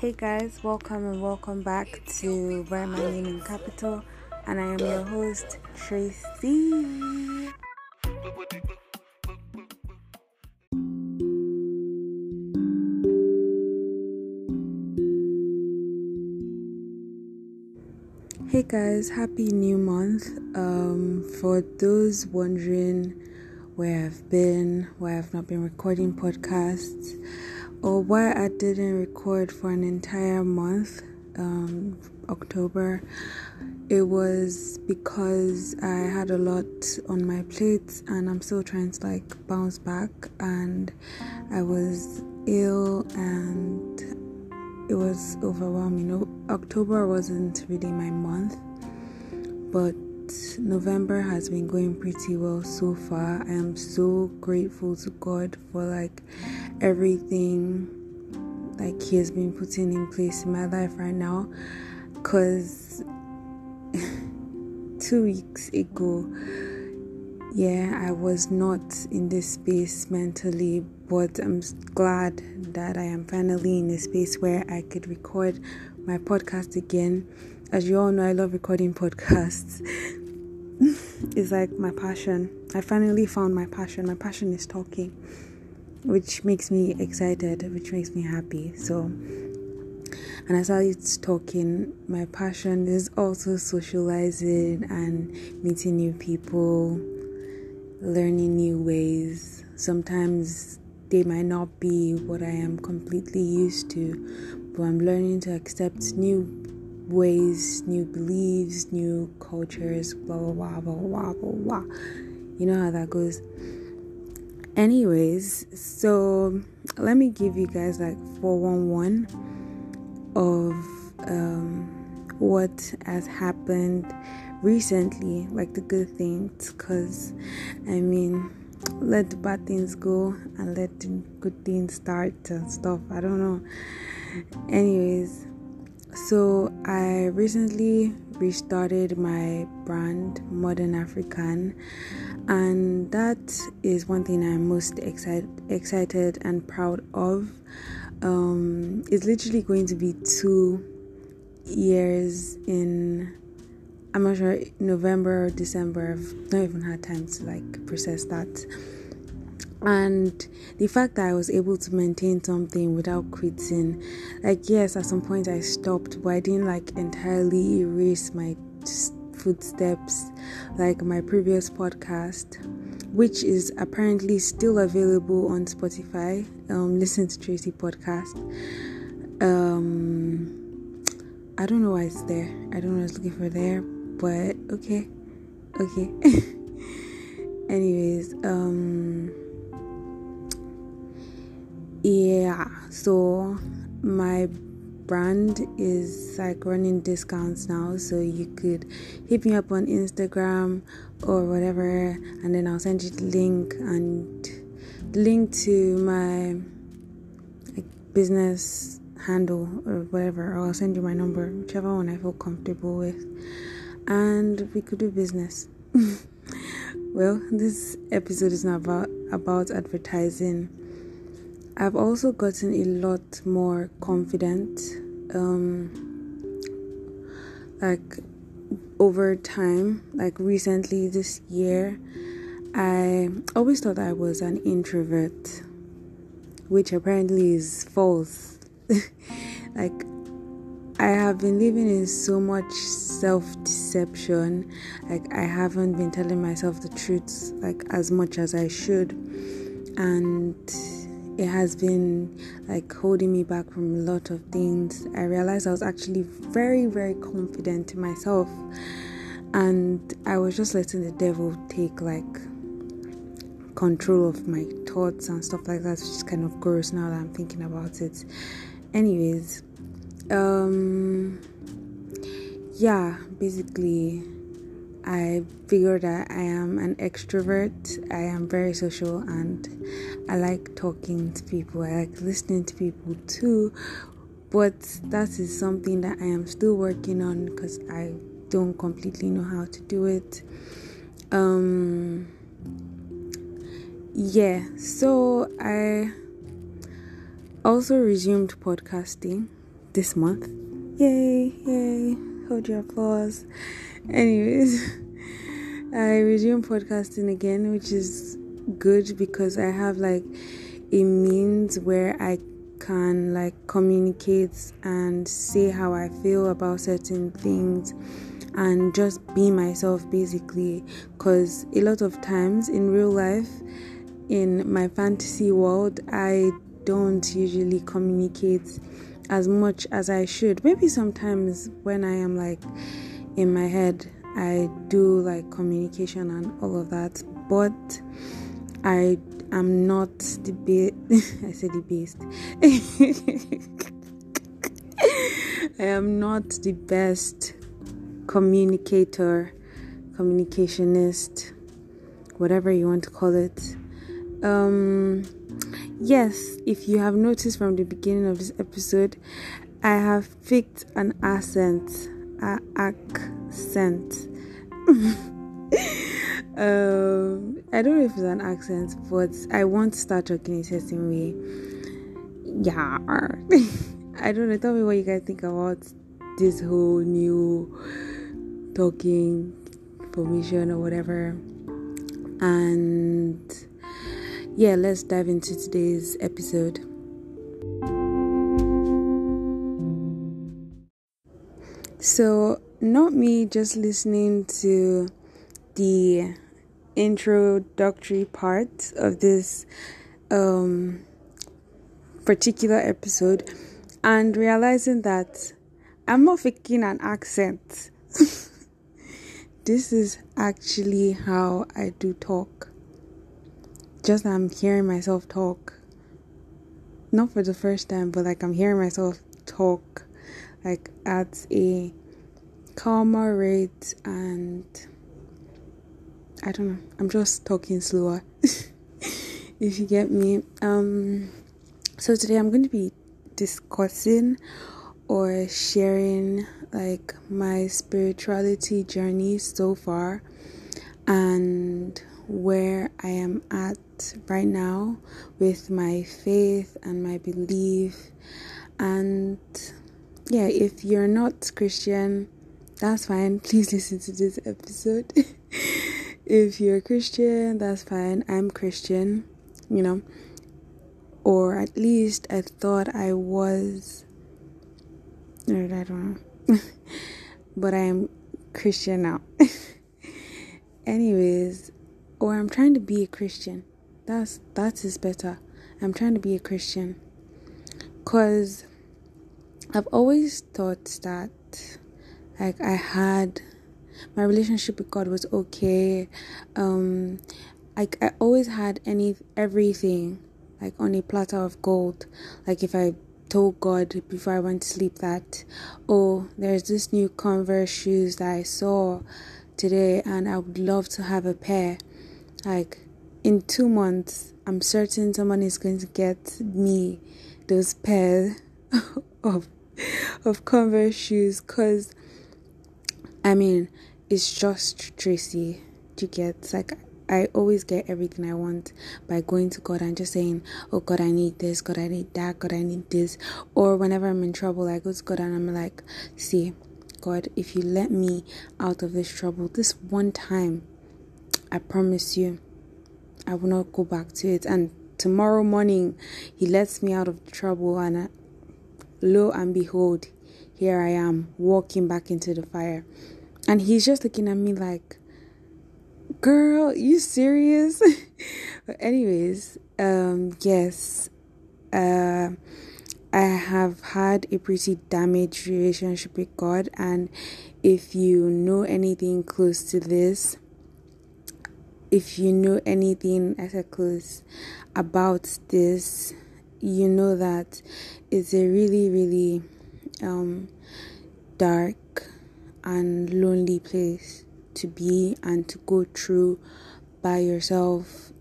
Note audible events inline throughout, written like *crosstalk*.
Hey guys, welcome and welcome back to Write My Name in Capital, and I am your host Tracy. Hey guys, happy new month. Um, for those wondering where I've been, why I've not been recording podcasts, or why I didn't record for an entire month, um, October, it was because I had a lot on my plate and I'm still trying to like bounce back. And I was ill and it was overwhelming. October wasn't really my month, but November has been going pretty well so far. I am so grateful to God for like everything like He has been putting in place in my life right now. Cause *laughs* two weeks ago, yeah, I was not in this space mentally, but I'm glad that I am finally in a space where I could record my podcast again. As you all know, I love recording podcasts. *laughs* it's like my passion. I finally found my passion. My passion is talking, which makes me excited, which makes me happy. So, and as I started talking, my passion is also socializing and meeting new people, learning new ways. Sometimes they might not be what I am completely used to, but I'm learning to accept new ways, new beliefs, new cultures, blah blah blah blah blah blah blah. You know how that goes. Anyways, so let me give you guys like 411 of um, what has happened recently, like the good things, because I mean, let the bad things go and let the good things start and stuff. I don't know. Anyways, so I recently restarted my brand Modern African and that is one thing I'm most excited excited and proud of. Um, it's literally going to be two years in I'm not sure November or December. I've not even had time to like process that and the fact that I was able to maintain something without quitting, like, yes, at some point I stopped, but I didn't like entirely erase my footsteps, like my previous podcast, which is apparently still available on Spotify. Um, listen to Tracy podcast. Um, I don't know why it's there. I don't know what I was looking for there, but okay, okay. *laughs* Anyways, um yeah so my brand is like running discounts now so you could hit me up on instagram or whatever and then i'll send you the link and the link to my like, business handle or whatever or i'll send you my number whichever one i feel comfortable with and we could do business. *laughs* Well this episode is not about about advertising I've also gotten a lot more confident, um, like over time, like recently this year. I always thought I was an introvert, which apparently is false. *laughs* like, I have been living in so much self deception. Like, I haven't been telling myself the truth, like, as much as I should. And it has been like holding me back from a lot of things. I realized I was actually very, very confident in myself, and I was just letting the devil take like control of my thoughts and stuff like that, which is kind of gross now that I'm thinking about it. Anyways, um, yeah, basically I figured that I am an extrovert. I am very social and I like talking to people. I like listening to people too. But that is something that I am still working on because I don't completely know how to do it. Um yeah, so I also resumed podcasting this month. Yay, yay. Hold your applause. Anyways, *laughs* I resume podcasting again, which is good because I have like a means where I can like communicate and say how I feel about certain things and just be myself basically. Because a lot of times in real life in my fantasy world I don't usually communicate as much as I should. Maybe sometimes when I am like in my head I do like communication and all of that but I am not the best *laughs* I said the best *laughs* I am not the best communicator, communicationist, whatever you want to call it. Um, yes, if you have noticed from the beginning of this episode, I have picked an accent, a accent. *laughs* um, I don't know if it's an accent, but I want to start talking in a certain way. Yeah, *laughs* I don't know. Tell me what you guys think about this whole new talking formation or whatever. And yeah, let's dive into today's episode. So, not me just listening to the introductory part of this um, particular episode and realizing that I'm not faking an accent. *laughs* this is actually how I do talk. Just I'm hearing myself talk. Not for the first time, but like I'm hearing myself talk like at a calmer rate and I don't know. I'm just talking slower. *laughs* if you get me. Um so today I'm going to be discussing or sharing like my spirituality journey so far and where I am at right now with my faith and my belief. And yeah, if you're not Christian, that's fine. *laughs* Please listen to this episode. *laughs* if you're a Christian, that's fine. I'm Christian, you know, or at least I thought I was I don't know. *laughs* but I am Christian now. *laughs* Anyways, or I'm trying to be a Christian. That's that is better. I'm trying to be a Christian. Cause I've always thought that like I had my relationship with God was okay. Um like I always had any everything like on a platter of gold. Like if I told God before I went to sleep that, oh, there's this new Converse shoes that I saw today and I would love to have a pair. Like in two months, I'm certain someone is going to get me those pairs *laughs* of of Converse shoes because I mean it's just Tracy to get like I always get everything I want by going to God and just saying, Oh God, I need this, God, I need that, God, I need this. Or whenever I'm in trouble, I go to God and I'm like, See, God, if you let me out of this trouble this one time, I promise you, I will not go back to it. And tomorrow morning, He lets me out of trouble, and I, lo and behold, here I am walking back into the fire. And He's just looking at me like, girl you serious? *laughs* But anyways um yes uh i have had a pretty damaged relationship with god. And if you know anything close to this if you know anything as a close about this you know that it's a really really um dark and lonely place to be and to go through by yourself.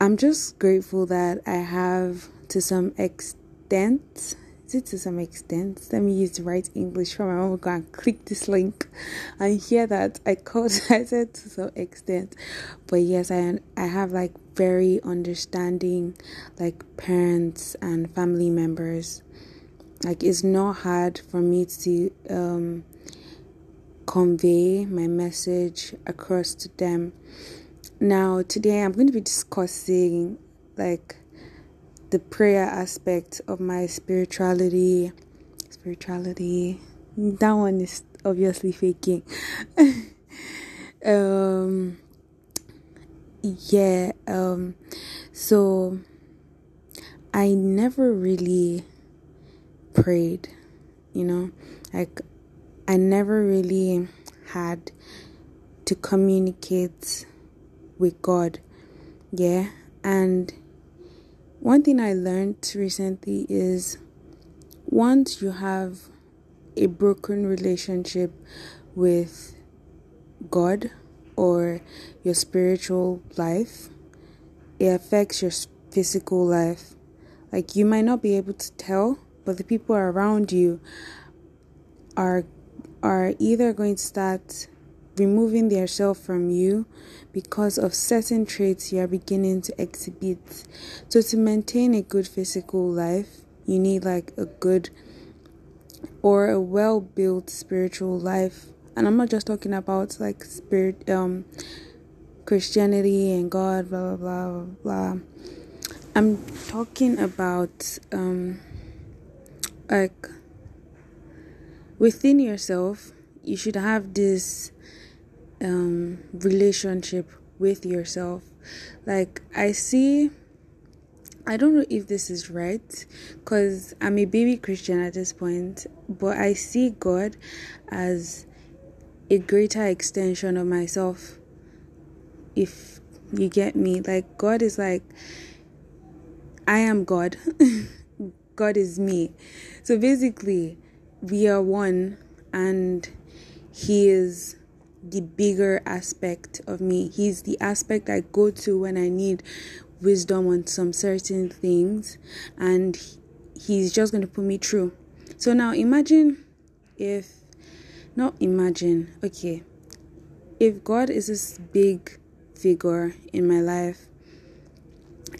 I'm just grateful that I have, to some extent, is it to some extent? Let me use the right English for my mom. Go and click this link and hear that I called. *laughs* I said to some extent, but yes, I I have like very understanding, like parents and family members, like it's not hard for me to um, convey my message across to them. Now, today I'm going to be discussing like the prayer aspect of my spirituality. Spirituality. That one is obviously faking. *laughs* um yeah, um so I never really prayed, you know, like I never really had to communicate with God. Yeah, and one thing I learned recently is once you have a broken relationship with God or your spiritual life, it affects your physical life. Like you might not be able to tell, but the people around you are are either going to start removing themselves from you because of certain traits you are beginning to exhibit. So to maintain a good physical life, you need like a good or a well built spiritual life. And I'm not just talking about like spirit um Christianity and God, blah blah blah blah. I'm talking about um like within yourself you should have this um relationship with yourself. Like I see I don't know if this is right because I'm a baby Christian at this point, but I see God as a greater extension of myself. If you get me, like, God is like, I am God, *laughs* God is me. So basically, we are one, and He is the bigger aspect of me. He's the aspect I go to when I need wisdom on some certain things and he's just going to put me through. So now imagine if not imagine, okay. If God is this big figure in my life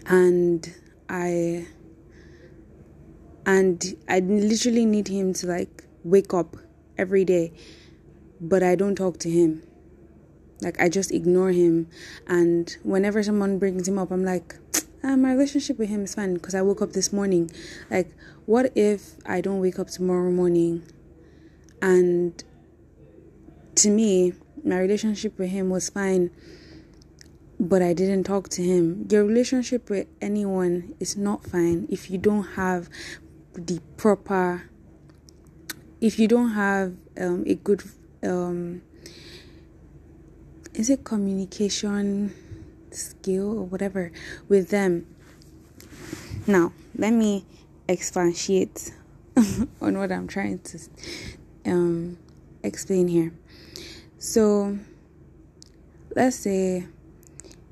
and I and I literally need him to like wake up every day, but I don't talk to him like I just ignore him, and whenever someone brings him up, I'm like, ah, my relationship with him is fine because I woke up this morning. Like, what if I don't wake up tomorrow morning? And to me, my relationship with him was fine, but I didn't talk to him. Your relationship with anyone is not fine if you don't have the proper, if you don't have um, a good um, is it communication skill or whatever with them? Now let me expatiate *laughs* on what i'm trying to um, explain here. So let's say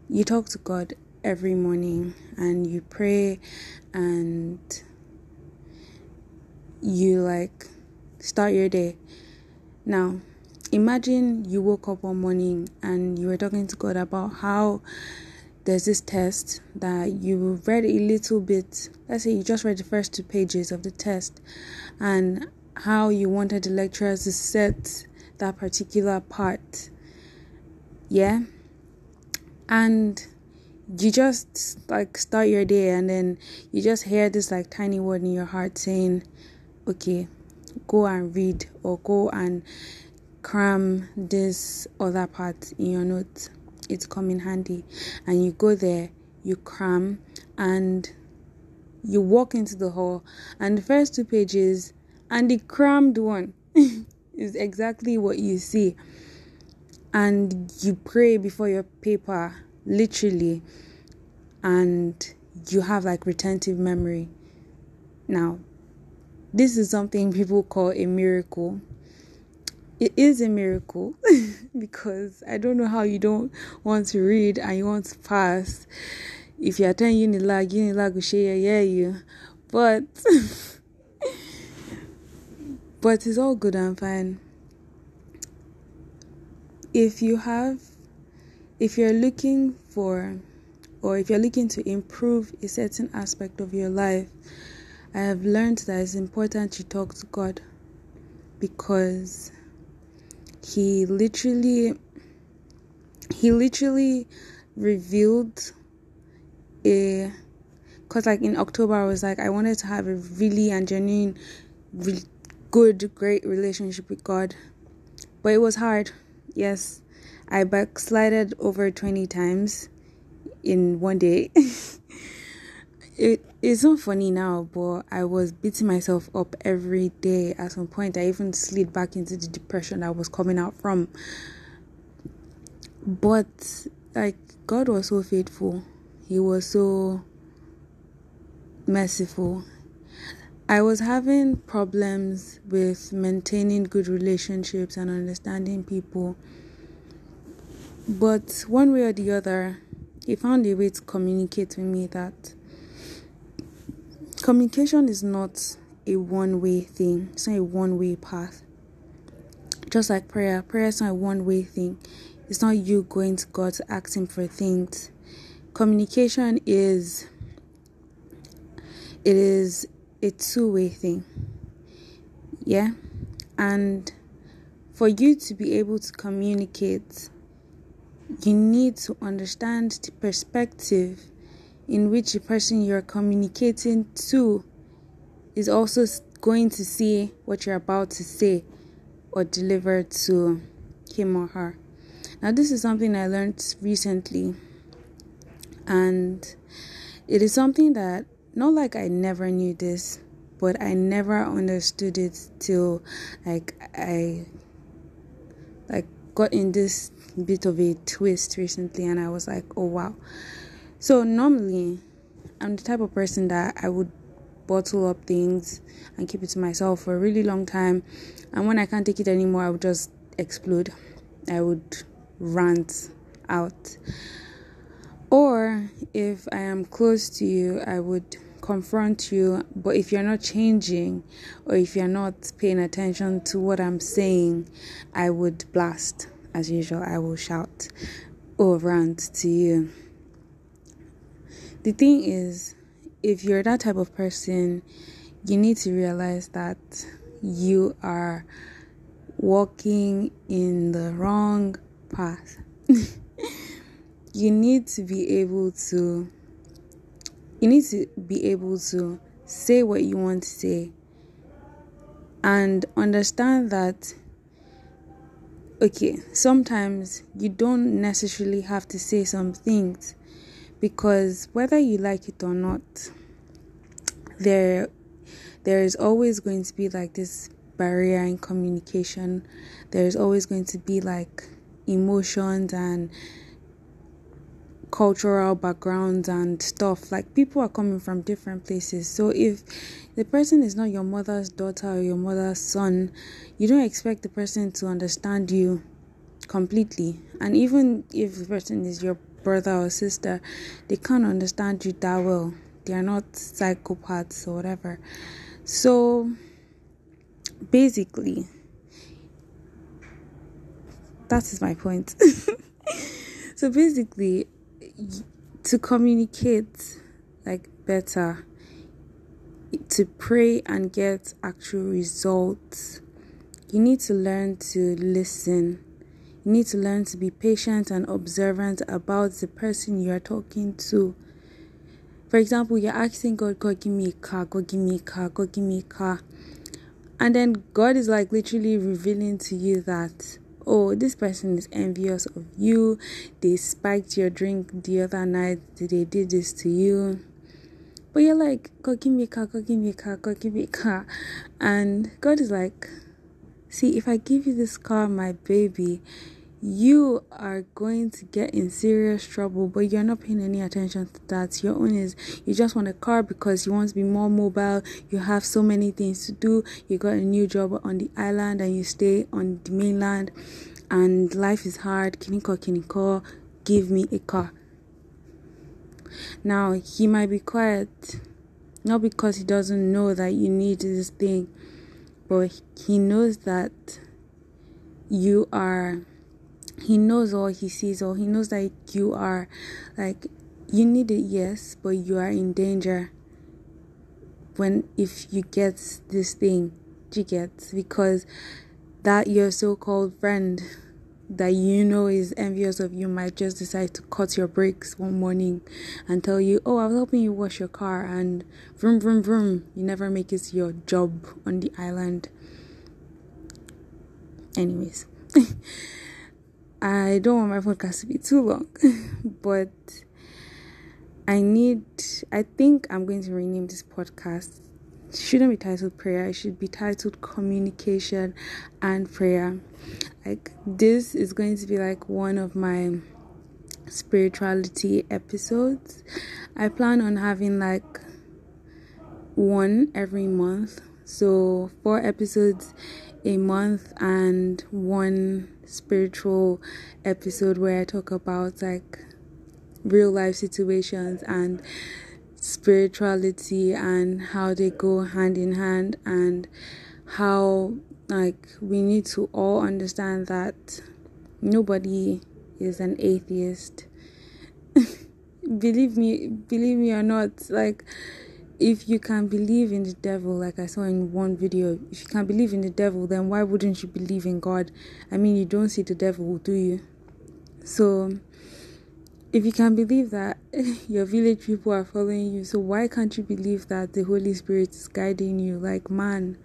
you talk to god every morning and you pray and you like start your day now imagine you woke up one morning and you were talking to God about how there's this test that you read a little bit. Let's say you just read the first two pages of the test and how you wanted the lecturers to set that particular part. Yeah? And you just like start your day and then you just hear this like tiny word in your heart saying, okay, go and read or go and cram this other part in your notes. It's come in handy. And you go there you cram and you walk into the hall and the first two pages and the crammed one *laughs* is exactly what you see. And you pray before your paper literally and you have like retentive memory. Now this is something people call a miracle it is a miracle *laughs* because I don't know how you don't want to read and you want to pass. If you attend Unilag, Unilag will share yeah you. But *laughs* but it's all good and fine. If you have if you're looking for or if you're looking to improve a certain aspect of your life, I have learned that it's important to talk to God because He literally He literally revealed a because like in October I was like I wanted to have a really and genuine really good great relationship with God but it was hard. Yes I backslided over 20 times in one day *laughs* it it's not funny now but I was beating myself up every day at some point I even slid back into the depression I was coming out from but like God was so faithful he was so merciful. I was having problems with maintaining good relationships and understanding people. But one way or the other, he found a way to communicate with me that communication is not a one way thing, it's not a one way path. Just like prayer, prayer is not a one way thing. It's not you going to God to ask Him for things. Communication is it is a two-way thing. Yeah? And for you to be able to communicate you need to understand the perspective in which the person you're communicating to is also going to see what you're about to say or deliver to him or her. Now, this is something I learned recently and it is something that not like I never knew this, but I never understood it till like I like got in this bit of a twist recently and I was like, oh wow. So normally I'm the type of person that I would bottle up things and keep it to myself for a really long time and when I can't take it anymore I would just explode. I would rant out. Or if I am close to you, I would confront you. But if you're not changing or if you're not paying attention to what I'm saying, I would blast as usual. I will shout or rant to you. The thing is, if you're that type of person, you need to realize that you are walking in the wrong path. *laughs* you need to be able to you need to be able to say what you want to say and understand that okay sometimes you don't necessarily have to say some things because whether you like it or not there there is always going to be like this barrier in communication there's always going to be like emotions and cultural backgrounds and stuff. Like people are coming from different places. So if the person is not your mother's daughter or your mother's son, you don't expect the person to understand you completely. And even if the person is your brother or sister, they can't understand you that well. They are not psychopaths or whatever. So basically, that is my point. *laughs* so basically, to communicate like better to pray and get actual results you need to learn to listen need to learn to be patient and observant about the person you are talking to for example you're asking god god give me a car god give me a car god give me a car and then god is like literally revealing to you that oh, this person is envious of you, they spiked your drink the other night, they did this to you. But you're like, God, give me a car, God, give me a car, God, give me a car. And God is like, see, if I give you this car, my baby, you are going to get in serious trouble, but you're not paying any attention to that. Your own is you just want a car because you want to be more mobile, you have so many things to do, you got a new job on the island and you stay on the mainland, and life is hard. Kiniko, kiniko, give me a car. Now, he might be quiet, not because he doesn't know that you need this thing, but he knows that you are he knows all he sees all he knows that you are like you need it yes but you are in danger when if you get this thing you get because that your so-called friend that you know is envious of you might just decide to cut your brakes one morning and tell you, "Oh, I was helping you wash your car," and vroom vroom vroom, you never make it your job on the island. Anyways, *laughs* I don't want my podcast to be too long, *laughs* but I need. I think I'm going to rename this podcast. Shouldn't be titled prayer. It should be titled communication and prayer. Like this is going to be like one of my spirituality episodes. I plan on having like one every month. So four episodes a month and one spiritual episode where i talk about like real life situations and spirituality and how they go hand in hand and how like we need to all understand that nobody is an atheist. *laughs* Believe me believe me or not like if you can believe in the devil like i saw in one video if you can believe in the devil then why wouldn't you believe in god i mean you don't see the devil do you so if you can believe that *laughs* your village people are following you, so why can't you believe that the Holy Spirit is guiding you? Like, man,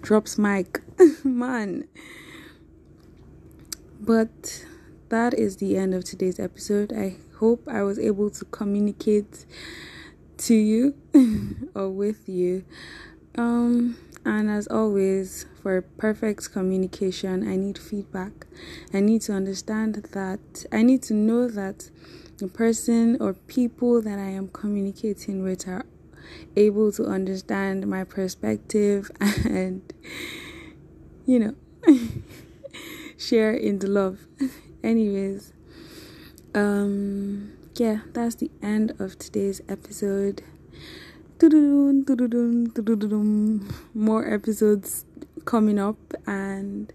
drops mic, *laughs* man. But that is the end of today's episode. I hope I was able to communicate to you *laughs* or with you. Um, and as always, for perfect communication, I need feedback. I need to understand that, I need to know that the person or people that I am communicating with are able to understand my perspective *laughs* and, you know, *laughs* share in the love. Anyways, um, yeah, that's the end of today's episode. More episodes coming up, and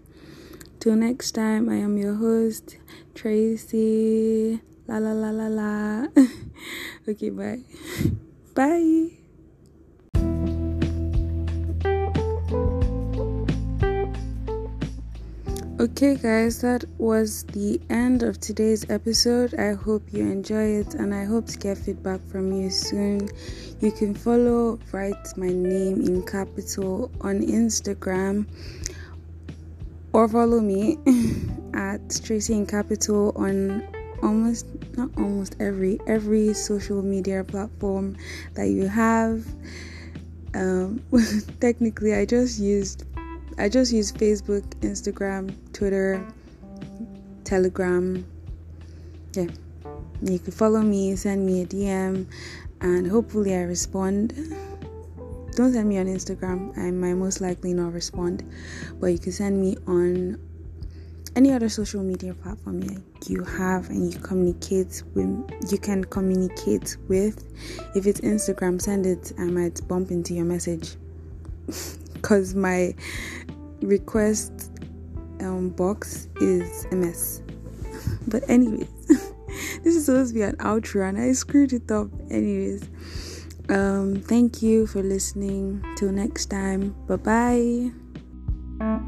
till next time, I am your host, Tracy. La la la la la. *laughs* okay, bye. *laughs* Bye. Okay, guys, that was the end of today's episode. I hope you enjoy it and I hope to get feedback from you soon. You can follow Write My Name in Capital on Instagram or follow me *laughs* at Tracy in Capital on almost not almost every every social media platform that you have um, *laughs* technically i just used i just use facebook instagram twitter telegram. Yeah. You can follow me send me a dm and hopefully i respond. Don't send me on instagram. I might most likely not respond but you can send me on any other social media platform you have and you communicate with you can communicate with. If it's instagram send it. I might bump into your message *laughs* because my request um, box is a mess. *laughs* But anyways *laughs* this is supposed to be an outro and i screwed it up. Anyways um thank you for listening. Till next time. Bye bye